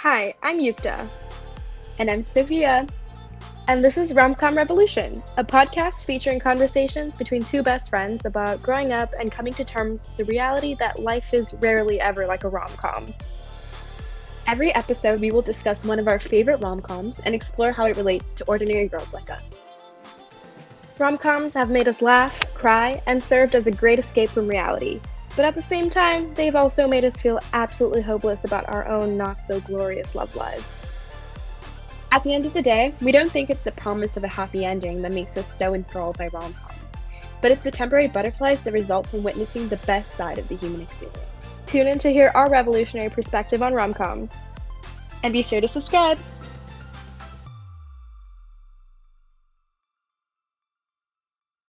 Hi, I'm Yukta. And I'm Sophia. And this is Romcom Revolution, a podcast featuring conversations between two best friends about growing up and coming to terms with the reality that life is rarely ever like a rom com. Every episode, we will discuss one of our favorite rom coms and explore how it relates to ordinary girls like us. Rom coms have made us laugh, cry, and served as a great escape from reality. But at the same time, they've also made us feel absolutely hopeless about our own not so glorious love lives. At the end of the day, we don't think it's the promise of a happy ending that makes us so enthralled by rom coms, but it's the temporary butterflies that result from witnessing the best side of the human experience. Tune in to hear our revolutionary perspective on rom coms. And be sure to subscribe!